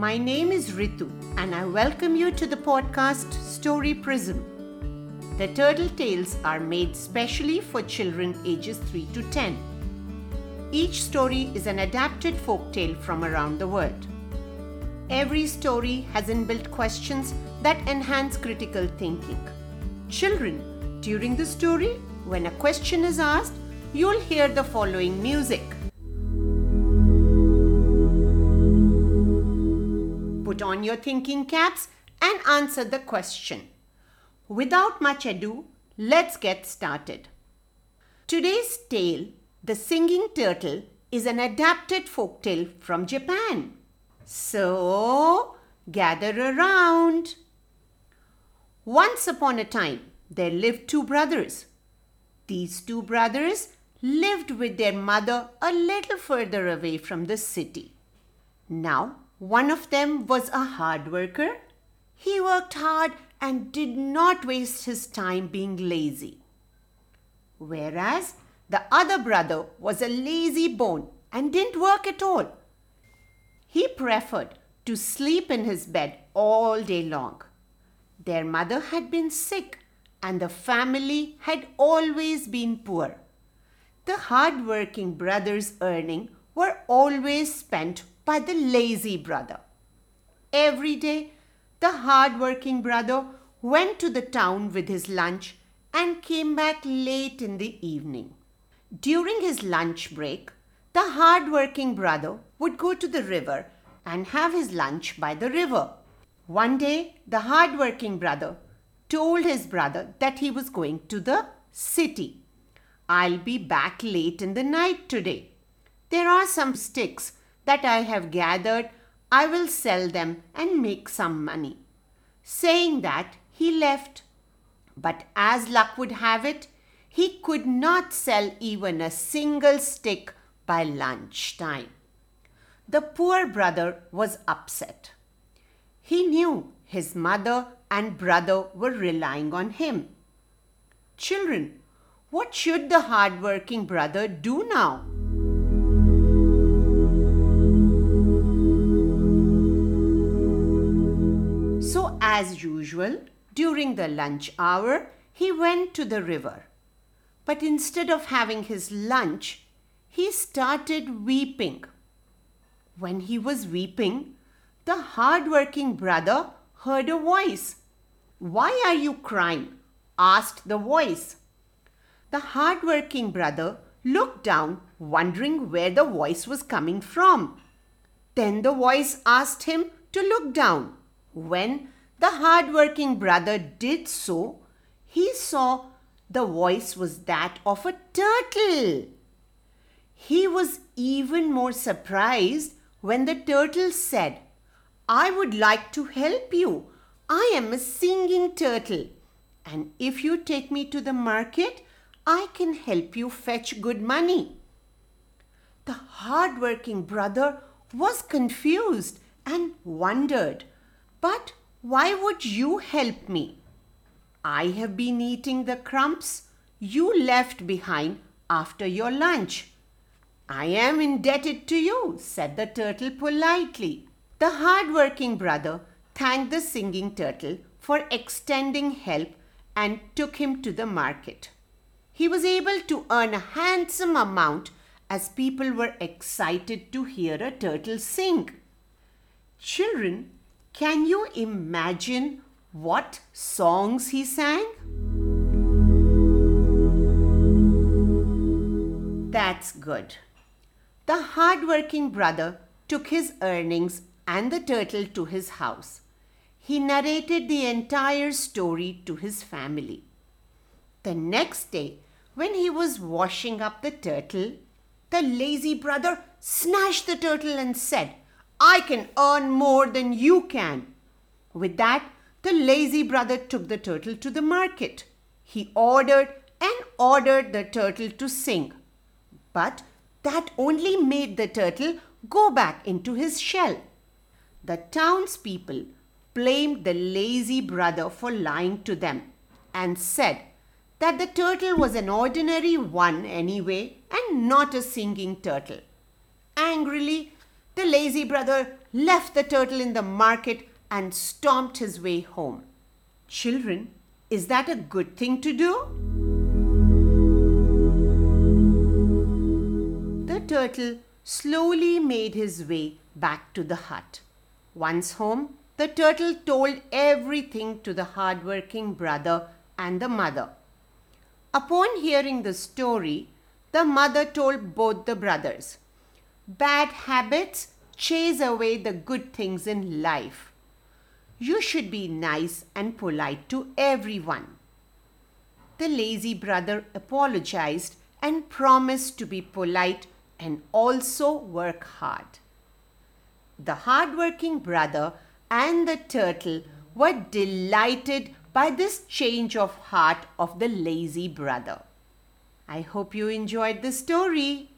My name is Ritu, and I welcome you to the podcast Story Prism. The turtle tales are made specially for children ages 3 to 10. Each story is an adapted folk tale from around the world. Every story has inbuilt questions that enhance critical thinking. Children, during the story, when a question is asked, you'll hear the following music. Put on your thinking caps and answer the question. Without much ado, let's get started. Today's tale, The Singing Turtle, is an adapted folktale from Japan. So, gather around. Once upon a time, there lived two brothers. These two brothers lived with their mother a little further away from the city. Now, one of them was a hard worker. He worked hard and did not waste his time being lazy. Whereas the other brother was a lazy bone and didn't work at all. He preferred to sleep in his bed all day long. Their mother had been sick and the family had always been poor. The hard working brother's earnings were always spent by the lazy brother. Every day, the hard working brother went to the town with his lunch and came back late in the evening. During his lunch break, the hard working brother would go to the river and have his lunch by the river. One day, the hard working brother told his brother that he was going to the city. I'll be back late in the night today. There are some sticks that I have gathered. I will sell them and make some money. Saying that, he left. But as luck would have it, he could not sell even a single stick by lunch time. The poor brother was upset. He knew his mother and brother were relying on him. Children, what should the hard-working brother do now? As usual, during the lunch hour, he went to the river. But instead of having his lunch, he started weeping. When he was weeping, the hard-working brother heard a voice. Why are you crying? asked the voice. The hard-working brother looked down, wondering where the voice was coming from. Then the voice asked him to look down. When the hard-working brother did so, he saw the voice was that of a turtle. He was even more surprised when the turtle said, I would like to help you. I am a singing turtle. And if you take me to the market, I can help you fetch good money. The hard-working brother was confused and wondered, But why would you help me? I have been eating the crumbs you left behind after your lunch. I am indebted to you, said the turtle politely. The hard-working brother thanked the singing turtle for extending help and took him to the market. He was able to earn a handsome amount as people were excited to hear a turtle sing. Children, can you imagine what songs he sang? That's good. The hard-working brother took his earnings and the turtle to his house. He narrated the entire story to his family. The next day, when he was washing up the turtle, the lazy brother snatched the turtle and said, I can earn more than you can. With that, the lazy brother took the turtle to the market. He ordered and ordered the turtle to sing. But that only made the turtle go back into his shell. The townspeople blamed the lazy brother for lying to them and said that the turtle was an ordinary one anyway and not a singing turtle. Angrily, the lazy brother left the turtle in the market and stomped his way home. Children, is that a good thing to do? The turtle slowly made his way back to the hut. Once home, the turtle told everything to the hard-working brother and the mother. Upon hearing the story, the mother told both the brothers, Bad habits chase away the good things in life. You should be nice and polite to everyone. The lazy brother apologized and promised to be polite and also work hard. The hard-working brother and the turtle were delighted by this change of heart of the lazy brother. I hope you enjoyed the story.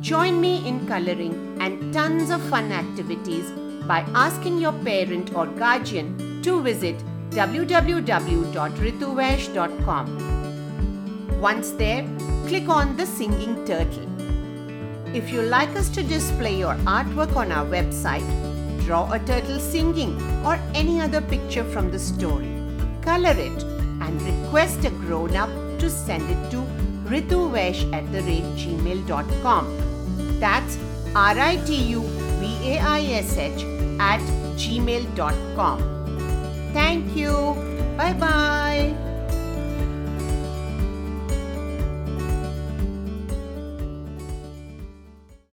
Join me in coloring and tons of fun activities by asking your parent or guardian to visit www.rituvaish.com. Once there, click on the singing turtle. If you like us to display your artwork on our website, draw a turtle singing or any other picture from the story, color it, and request a grown up to send it to rituvaish at the rate gmail.com. That's R I T U V A I S H at gmail.com. Thank you. Bye bye.